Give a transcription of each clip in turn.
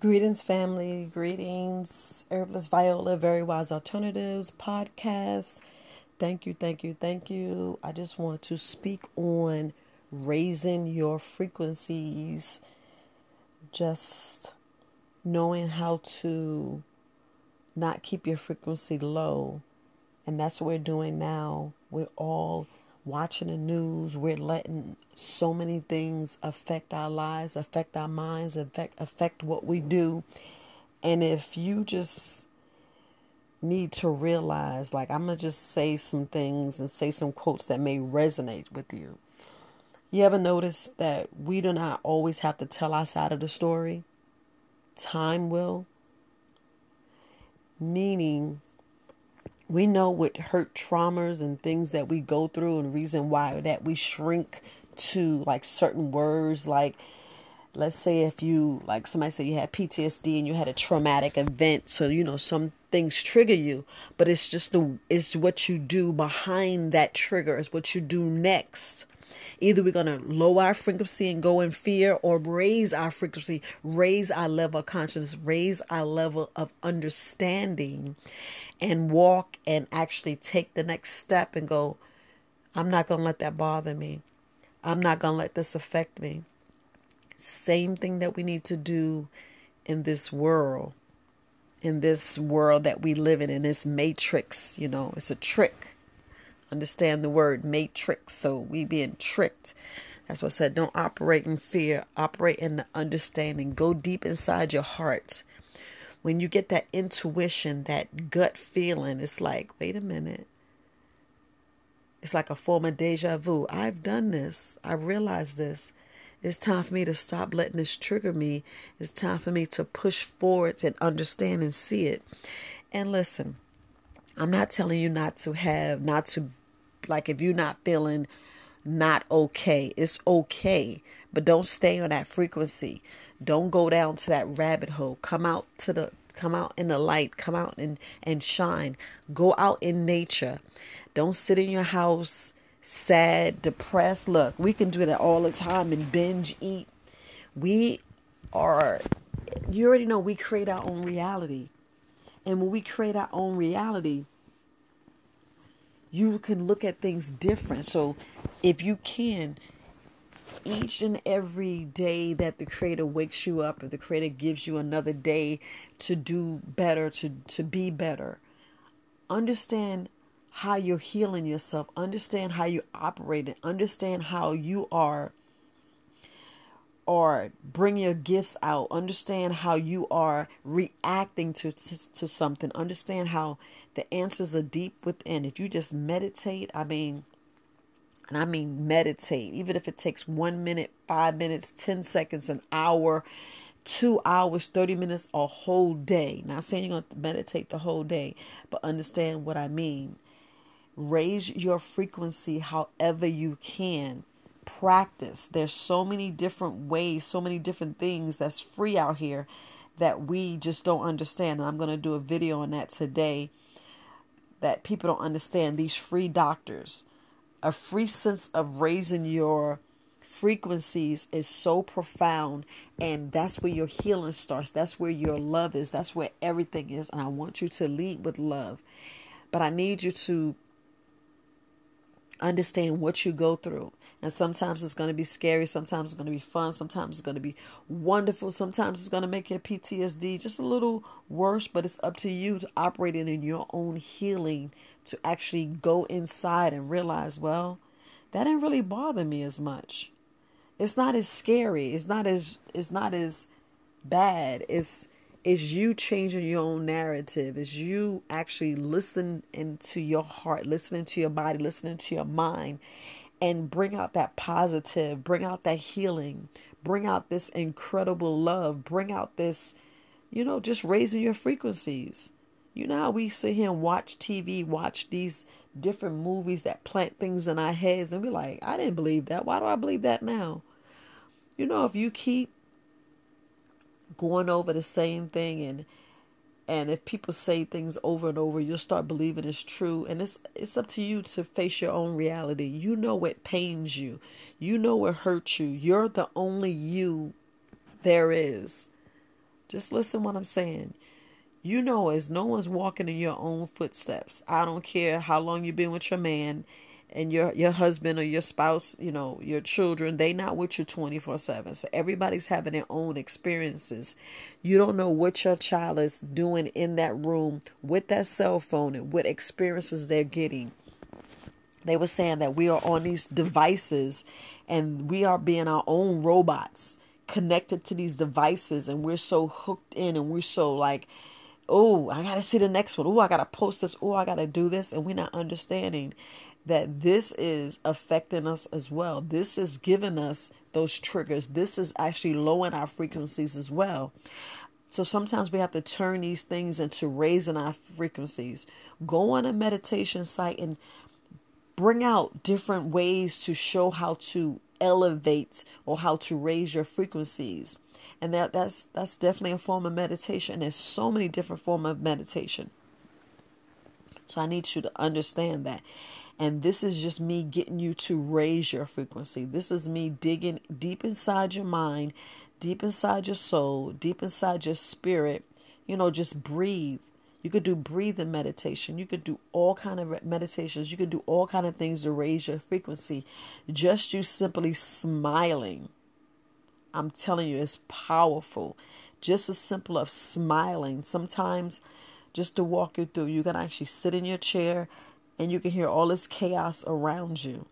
Greetings, family. Greetings, Herbalist Viola, Very Wise Alternatives podcast. Thank you, thank you, thank you. I just want to speak on raising your frequencies, just knowing how to not keep your frequency low. And that's what we're doing now. We're all watching the news, we're letting so many things affect our lives, affect our minds, affect affect what we do. And if you just need to realize, like I'm gonna just say some things and say some quotes that may resonate with you. You ever notice that we do not always have to tell our side of the story? Time will. Meaning we know with hurt traumas and things that we go through and reason why that we shrink to like certain words like let's say if you like somebody said you had PTSD and you had a traumatic event so you know some things trigger you but it's just the it's what you do behind that trigger is what you do next either we're going to lower our frequency and go in fear or raise our frequency raise our level of consciousness raise our level of understanding and walk and actually take the next step and go, I'm not going to let that bother me. I'm not going to let this affect me. Same thing that we need to do in this world, in this world that we live in, in this matrix. You know, it's a trick. Understand the word matrix. So we being tricked. That's what I said. Don't operate in fear. Operate in the understanding. Go deep inside your heart when you get that intuition, that gut feeling, it's like, wait a minute. It's like a form of deja vu. I've done this. I realize this. It's time for me to stop letting this trigger me. It's time for me to push forward and understand and see it. And listen, I'm not telling you not to have, not to, like, if you're not feeling not okay, it's okay. But don't stay on that frequency. Don't go down to that rabbit hole. Come out to the come out in the light, come out and and shine. Go out in nature. Don't sit in your house sad, depressed. Look, we can do that all the time and binge eat. We are you already know we create our own reality. And when we create our own reality, you can look at things different. So if you can each and every day that the creator wakes you up or the creator gives you another day to do better to to be better understand how you're healing yourself understand how you operate it understand how you are or bring your gifts out understand how you are reacting to, to to something understand how the answers are deep within if you just meditate i mean and I mean meditate, even if it takes one minute, five minutes, 10 seconds, an hour, two hours, 30 minutes, a whole day. Not saying you're going to meditate the whole day, but understand what I mean. Raise your frequency however you can. Practice. There's so many different ways, so many different things that's free out here that we just don't understand. And I'm going to do a video on that today that people don't understand. These free doctors a free sense of raising your frequencies is so profound and that's where your healing starts that's where your love is that's where everything is and i want you to lead with love but i need you to understand what you go through and sometimes it's going to be scary sometimes it's going to be fun sometimes it's going to be wonderful sometimes it's going to make your ptsd just a little worse but it's up to you to operate in your own healing to actually go inside and realize, well, that didn't really bother me as much. It's not as scary. It's not as it's not as bad. It's it's you changing your own narrative. It's you actually listening into your heart, listening to your body, listening to your mind, and bring out that positive, bring out that healing, bring out this incredible love, bring out this, you know, just raising your frequencies. You know how we sit here and watch TV, watch these different movies that plant things in our heads, and we're like, I didn't believe that. Why do I believe that now? You know, if you keep going over the same thing and and if people say things over and over, you'll start believing it's true. And it's it's up to you to face your own reality. You know what pains you. You know what hurts you. You're the only you there is. Just listen what I'm saying. You know, as no one's walking in your own footsteps. I don't care how long you've been with your man and your your husband or your spouse, you know, your children, they not with you 24/7. So everybody's having their own experiences. You don't know what your child is doing in that room with that cell phone and what experiences they're getting. They were saying that we are on these devices and we are being our own robots connected to these devices and we're so hooked in and we're so like oh i gotta see the next one oh i gotta post this oh i gotta do this and we're not understanding that this is affecting us as well. This is giving us those triggers. This is actually lowering our frequencies as well. So sometimes we have to turn these things into raising our frequencies. Go on a meditation site and bring out different ways to show how to elevate or how to raise your frequencies. And that that's that's definitely a form of meditation. There's so many different forms of meditation. So I need you to understand that. And this is just me getting you to raise your frequency. This is me digging deep inside your mind, deep inside your soul, deep inside your spirit. You know, just breathe. You could do breathing meditation. You could do all kind of meditations. You could do all kind of things to raise your frequency. Just you simply smiling. I'm telling you, it's powerful. Just as simple of smiling. Sometimes, just to walk you through, you can actually sit in your chair and you can hear all this chaos around you.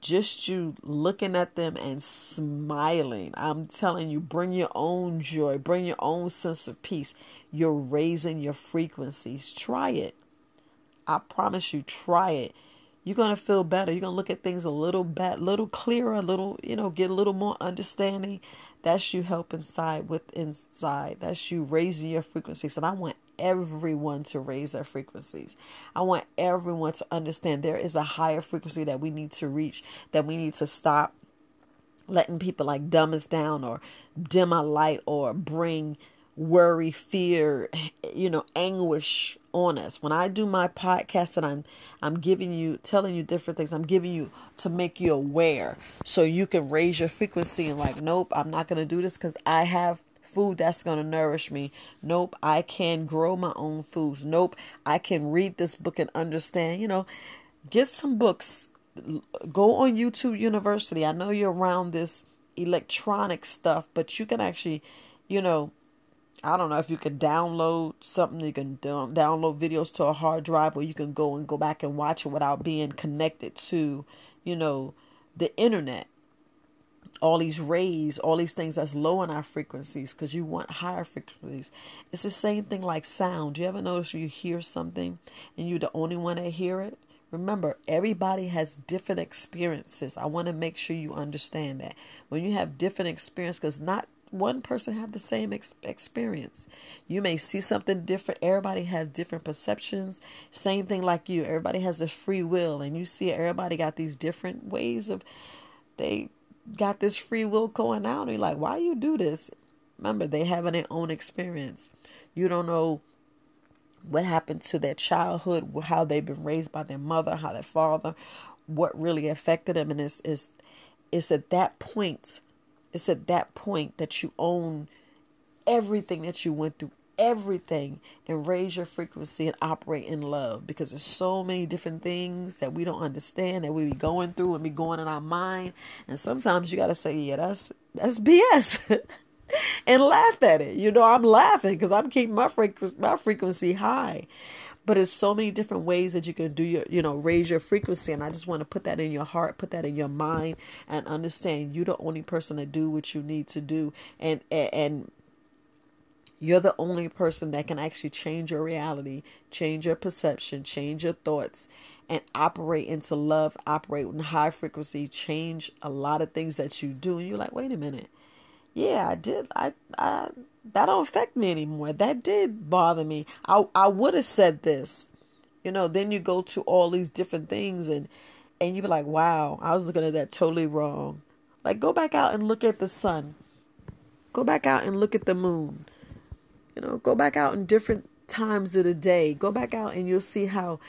Just you looking at them and smiling. I'm telling you, bring your own joy, bring your own sense of peace. You're raising your frequencies. Try it. I promise you, try it. You're gonna feel better. You're gonna look at things a little bit, little clearer, a little, you know, get a little more understanding. That's you help inside with inside. That's you raising your frequencies. And I want everyone to raise their frequencies. I want everyone to understand there is a higher frequency that we need to reach, that we need to stop letting people like dumb us down or dim our light or bring worry, fear, you know, anguish on us. When I do my podcast and I'm I'm giving you telling you different things, I'm giving you to make you aware so you can raise your frequency and like, nope, I'm not gonna do this because I have food that's going to nourish me. Nope, I can grow my own foods. Nope, I can read this book and understand. You know, get some books. Go on YouTube University. I know you're around this electronic stuff, but you can actually, you know, I don't know if you can download something. You can download videos to a hard drive, or you can go and go back and watch it without being connected to, you know, the internet all these rays, all these things that's low in our frequencies because you want higher frequencies. It's the same thing like sound. You ever notice you hear something and you're the only one that hear it? Remember, everybody has different experiences. I want to make sure you understand that. When you have different experience, because not one person have the same ex- experience. You may see something different. Everybody have different perceptions. Same thing like you. Everybody has a free will, and you see everybody got these different ways of they got this free will going out. And you're like, why you do this? Remember, they having their own experience. You don't know what happened to their childhood, how they've been raised by their mother, how their father, what really affected them. And it's, it's, it's at that point, it's at that point that you own everything that you went through, everything and raise your frequency and operate in love because there's so many different things that we don't understand that we be going through and be going in our mind. And sometimes you got to say yeah that's that's bs and laugh at it. You know i'm laughing because i'm keeping my frequency my frequency high. But it's so many different ways that you can do your you know raise your frequency. And i just want to put that in your heart put that in your mind and understand you're the only person to do what you need to do. And and, and you're the only person that can actually change your reality, change your perception, change your thoughts, and operate into love, operate in high frequency, change a lot of things that you do. And you're like, wait a minute. Yeah, I did. I, I that don't affect me anymore. That did bother me. I I would have said this. You know, then you go to all these different things and and you be like, wow, I was looking at that totally wrong. Like go back out and look at the sun. Go back out and look at the moon. You know, go back out in different times of the day. Go back out and you'll see how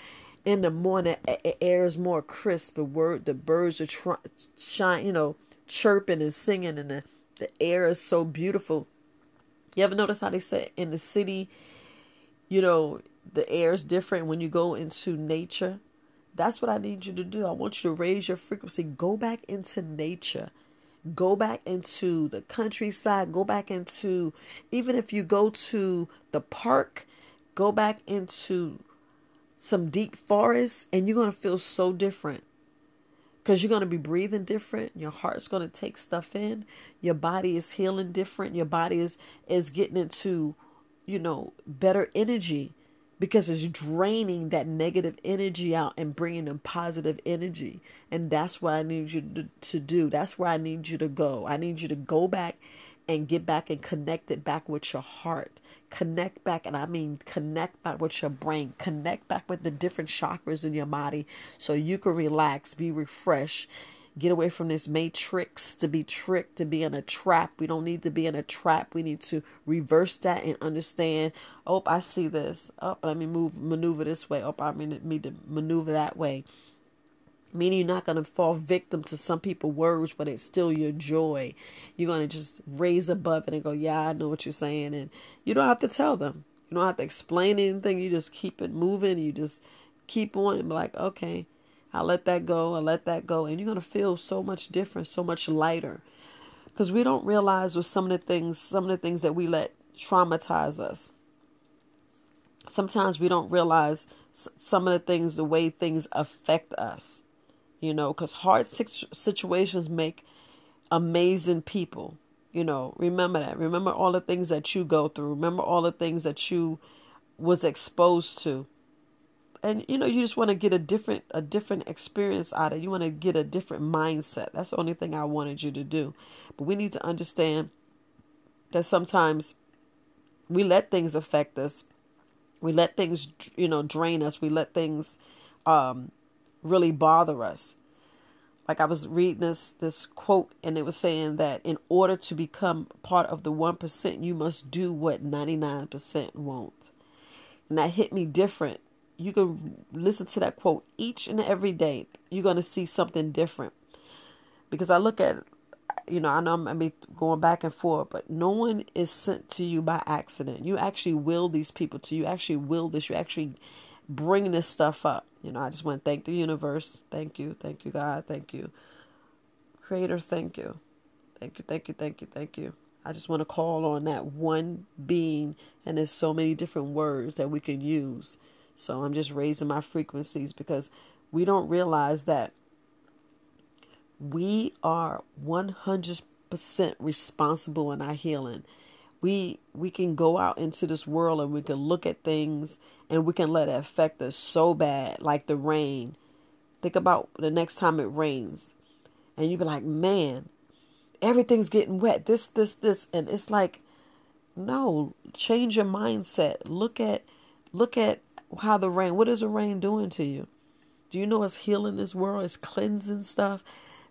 in the morning air is more crisp. The word, the birds are try, shine, you know, chirping and singing, and the, the air is so beautiful. You ever notice how they say in the city, you know, the air is different when you go into nature? That's what I need you to do. I want you to raise your frequency. Go back into nature. Go back into the countryside. Go back into, even if you go to the park, go back into some deep forest and you're going to feel so different because you're going to be breathing different your heart's going to take stuff in your body is healing different your body is is getting into you know better energy because it's draining that negative energy out and bringing in positive energy and that's what i need you to, to do that's where i need you to go i need you to go back and get back and connect it back with your heart. Connect back, and I mean connect back with your brain. Connect back with the different chakras in your body so you can relax, be refreshed, get away from this matrix to be tricked, to be in a trap. We don't need to be in a trap. We need to reverse that and understand. Oh, I see this. Oh, let me move, maneuver this way. Oh, I mean, need to maneuver that way meaning you're not going to fall victim to some people words but it's still your joy you're going to just raise above it and go yeah i know what you're saying and you don't have to tell them you don't have to explain anything you just keep it moving you just keep on and be like okay i'll let that go i'll let that go and you're going to feel so much different so much lighter because we don't realize with some of the things some of the things that we let traumatize us sometimes we don't realize some of the things the way things affect us you know, because hard situations make amazing people. You know, remember that. Remember all the things that you go through. Remember all the things that you was exposed to. And you know, you just want to get a different a different experience out of it. You want to get a different mindset. That's the only thing I wanted you to do. But we need to understand that sometimes we let things affect us. We let things, you know, drain us. We let things um really bother us. Like I was reading this this quote and it was saying that in order to become part of the 1%, you must do what 99% won't. And that hit me different. You can listen to that quote each and every day. You're going to see something different. Because I look at you know, I know I'm going back and forth, but no one is sent to you by accident. You actually will these people to you. Actually will this. You actually bring this stuff up. You know, I just want to thank the universe. Thank you. Thank you, God. Thank you. Creator, thank you. Thank you, thank you, thank you, thank you. I just want to call on that one being, and there's so many different words that we can use. So I'm just raising my frequencies because we don't realize that we are 100% responsible in our healing. We we can go out into this world and we can look at things and we can let it affect us so bad like the rain. Think about the next time it rains and you be like man everything's getting wet. This this this. And it's like no change your mindset. Look at look at how the rain what is the rain doing to you do you know it's healing this world it's cleansing stuff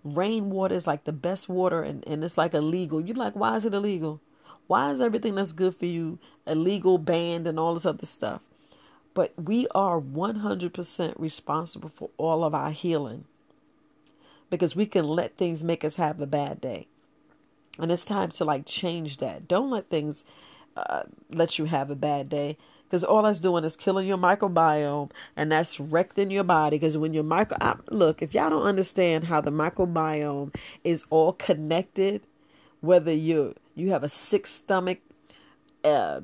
rainwater is like the best water and, and it's like illegal you're like why is it illegal why is everything that's good for you illegal, banned, and all this other stuff? But we are 100% responsible for all of our healing because we can let things make us have a bad day. And it's time to like change that. Don't let things uh, let you have a bad day because all that's doing is killing your microbiome and that's wrecking your body because when your micro I, look if y'all don't understand how the microbiome is all connected whether you you have a sick stomach, uh,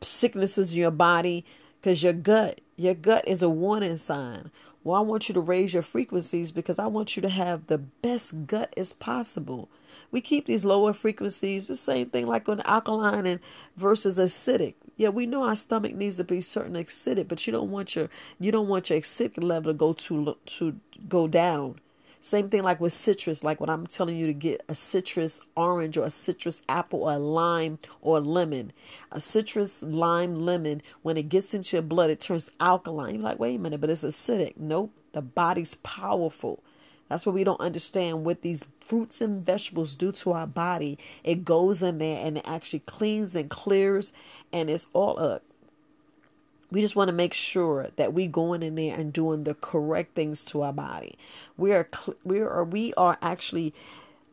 sicknesses in your body, because your gut, your gut is a warning sign. Well, I want you to raise your frequencies because I want you to have the best gut as possible. We keep these lower frequencies, the same thing like on alkaline and versus acidic. Yeah, we know our stomach needs to be certain acidic, but you don't want your you don't want your acidic level to go to to go down. Same thing like with citrus, like when I'm telling you to get a citrus orange or a citrus apple or a lime or a lemon. A citrus lime lemon, when it gets into your blood, it turns alkaline. You're like, wait a minute, but it's acidic. Nope, the body's powerful. That's what we don't understand what these fruits and vegetables do to our body. It goes in there and it actually cleans and clears, and it's all up we just want to make sure that we going in there and doing the correct things to our body. We are we are we are actually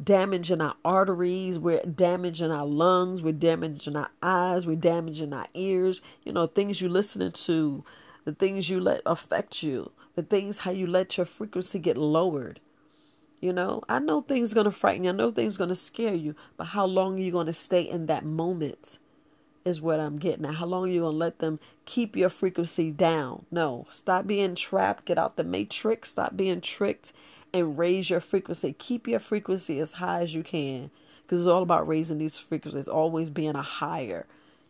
damaging our arteries, we're damaging our lungs, we're damaging our eyes, we're damaging our ears. You know, things you listening to, the things you let affect you, the things how you let your frequency get lowered. You know, I know things to frighten you. I know things to scare you, but how long are you to stay in that moment? Is what I'm getting at. How long are you going to let them keep your frequency down? No, stop being trapped. Get out the matrix. Stop being tricked and raise your frequency. Keep your frequency as high as you can because it's all about raising these frequencies, always being a higher.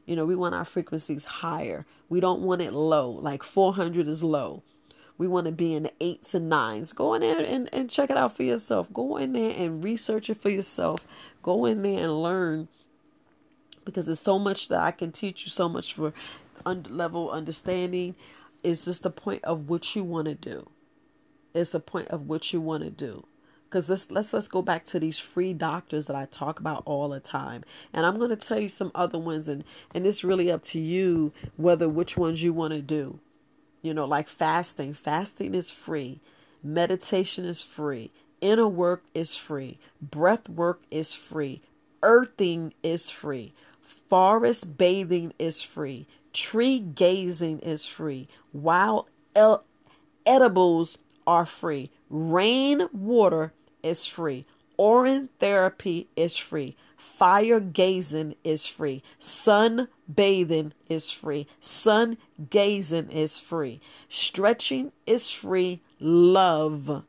You know, we want our frequencies higher. We don't want it low. Like 400 is low. We want to be in the eights and nines. Go in there and, and check it out for yourself. Go in there and research it for yourself. Go in there and learn because there's so much that I can teach you, so much for under level understanding. It's just the point of what you want to do. It's a point of what you want to do. Because let's let's let's go back to these free doctors that I talk about all the time. And I'm gonna tell you some other ones and, and it's really up to you whether which ones you want to do. You know, like fasting. Fasting is free. Meditation is free. Inner work is free. Breath work is free. Earthing is free. Forest bathing is free. Tree gazing is free. Wild el- edibles are free. Rain water is free. urine therapy is free. Fire gazing is free. Sun bathing is free. Sun gazing is free. Stretching is free. Love.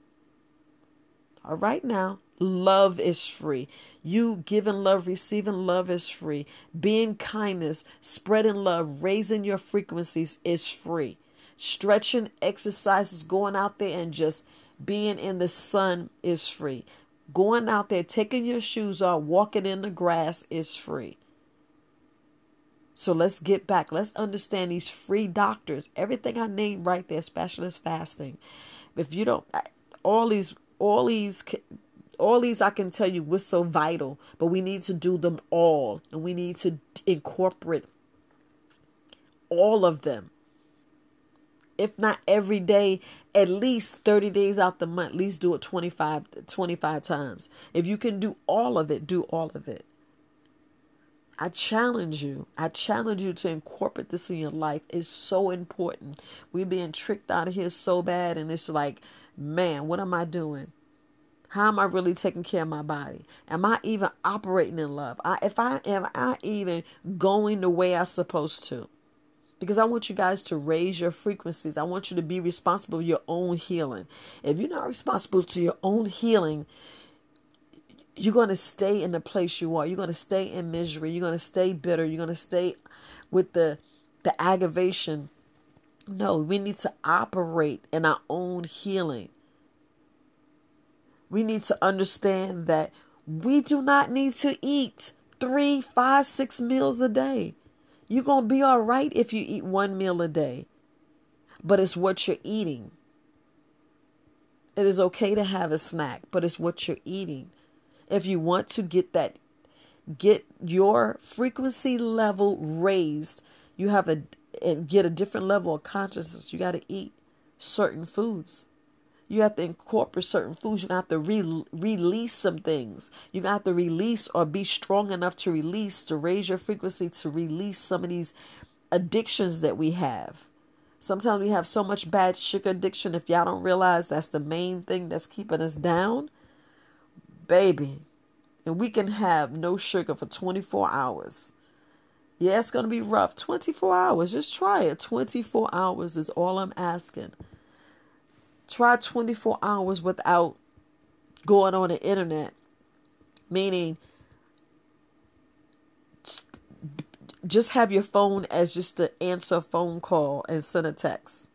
All right now, love is free. You giving love, receiving love is free. Being kindness, spreading love, raising your frequencies is free. Stretching exercises, going out there and just being in the sun is free. Going out there, taking your shoes off, walking in the grass is free. So let's get back. Let's understand these free doctors. Everything I named right there, specialist fasting. If you don't, all these, all these, all these I can tell you what's so vital, but we need to do them all, and we need to incorporate all of them if not every day, at least 30 days out the month, at least do it 25, 25 times. If you can do all of it, do all of it. I challenge you. I challenge you to incorporate this in your life. It's so important. We're being tricked out of here so bad, and it's like, man, what am I doing? How am I really taking care of my body? Am I even operating in love? I, if I am I even going the way I'm supposed to? because I want you guys to raise your frequencies. I want you to be responsible for your own healing. If you're not responsible to your own healing, you're going to stay in the place you are. You're going to stay in misery. You're going to stay bitter. You're going to stay with the the aggravation. No, we need to operate in our own healing. We need to understand that we do not need to eat three, five, six meals a day. You're going to be all right if you eat one meal a day, but it's what you're eating. It is okay to have a snack, but it's what you're eating. If you want to get that, get your frequency level raised, you have a, and get a different level of consciousness, you got to eat certain foods. You have to incorporate certain foods. You have to re- release some things. You got to release or be strong enough to release, to raise your frequency, to release some of these addictions that we have. Sometimes we have so much bad sugar addiction. If y'all don't realize that's the main thing that's keeping us down, baby. And we can have no sugar for 24 hours. Yeah, it's going to be rough. 24 hours. Just try it. 24 hours is all I'm asking. Try 24 hours without going on the internet, meaning just have your phone as just to answer a phone call and send a text.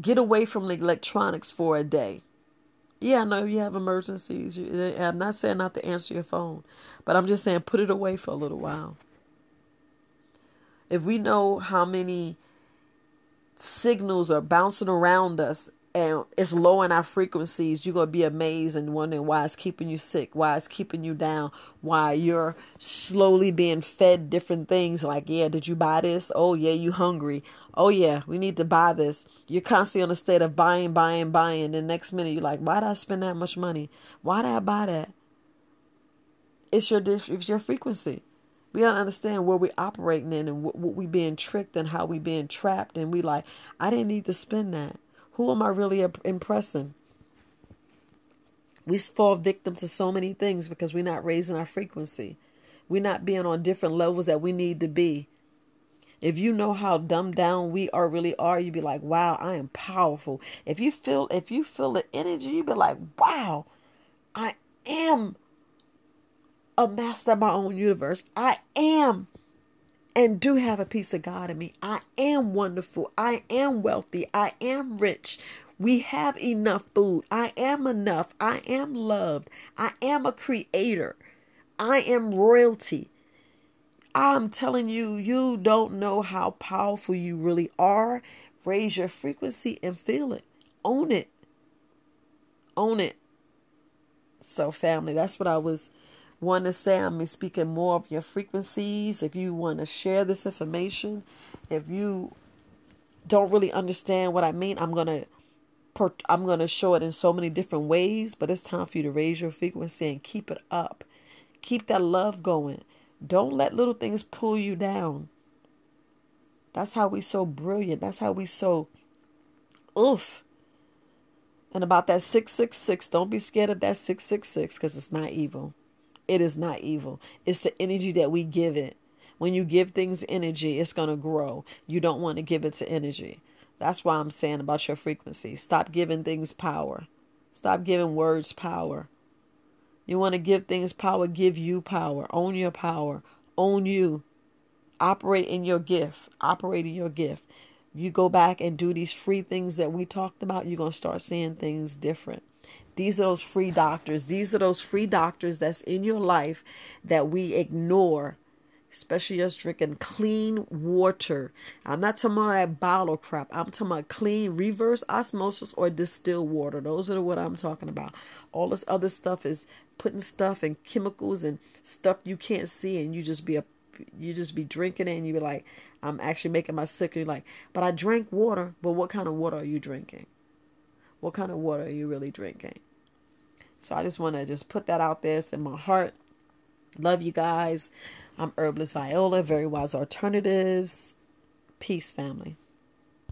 Get away from the electronics for a day. Yeah, I know you have emergencies. I'm not saying not to answer your phone, but I'm just saying put it away for a little while. If we know how many signals are bouncing around us and it's lowering our frequencies, you're gonna be amazed and wondering why it's keeping you sick, why it's keeping you down, why you're slowly being fed different things. Like, yeah, did you buy this? Oh yeah, you hungry. Oh yeah, we need to buy this. You're constantly on a state of buying, buying, buying. The next minute you're like, why did I spend that much money? Why did I buy that? It's your it's your frequency. We don't understand where we're operating in and what, what we being tricked and how we being trapped. And we like, I didn't need to spend that. Who am I really impressing? We fall victim to so many things because we're not raising our frequency. We're not being on different levels that we need to be. If you know how dumbed down we are really are, you'd be like, wow, I am powerful. If you feel if you feel the energy, you'd be like, wow, I am a master of my own universe. I am and do have a piece of God in me. I am wonderful. I am wealthy. I am rich. We have enough food. I am enough. I am loved. I am a creator. I am royalty. I'm telling you, you don't know how powerful you really are. Raise your frequency and feel it. Own it. Own it. So, family, that's what I was want to say, I'm speaking more of your frequencies. If you want to share this information, if you don't really understand what I mean, I'm gonna I'm gonna show it in so many different ways. But it's time for you to raise your frequency and keep it up. Keep that love going. Don't let little things pull you down. That's how we so brilliant. That's how we so oof. And about that 666, don't be scared of that 666 because it's not evil. It is not evil. It's the energy that we give it. When you give things energy, it's going to grow. You don't want to give it to energy. That's why I'm saying about your frequency. Stop giving things power. Stop giving words power. You want to give things power, give you power. Own your power. Own you. Operate in your gift. Operate in your gift. You go back and do these free things that we talked about, you're going to start seeing things different. These are those free doctors. These are those free doctors that's in your life that we ignore especially just drinking clean water. I'm not talking about that bottle crap. I'm talking about clean reverse osmosis or distilled water. Those are what I'm talking about. All this other stuff is putting stuff and chemicals and stuff you can't see, and you just be a you just be drinking it, and you be like, I'm actually making my sick. And you're like, but I drank water. But what kind of water are you drinking? What kind of water are you really drinking? So I just want to just put that out there. It's in my heart. Love you guys. I'm Herbalist Viola, Very Wise Alternatives. Peace, family.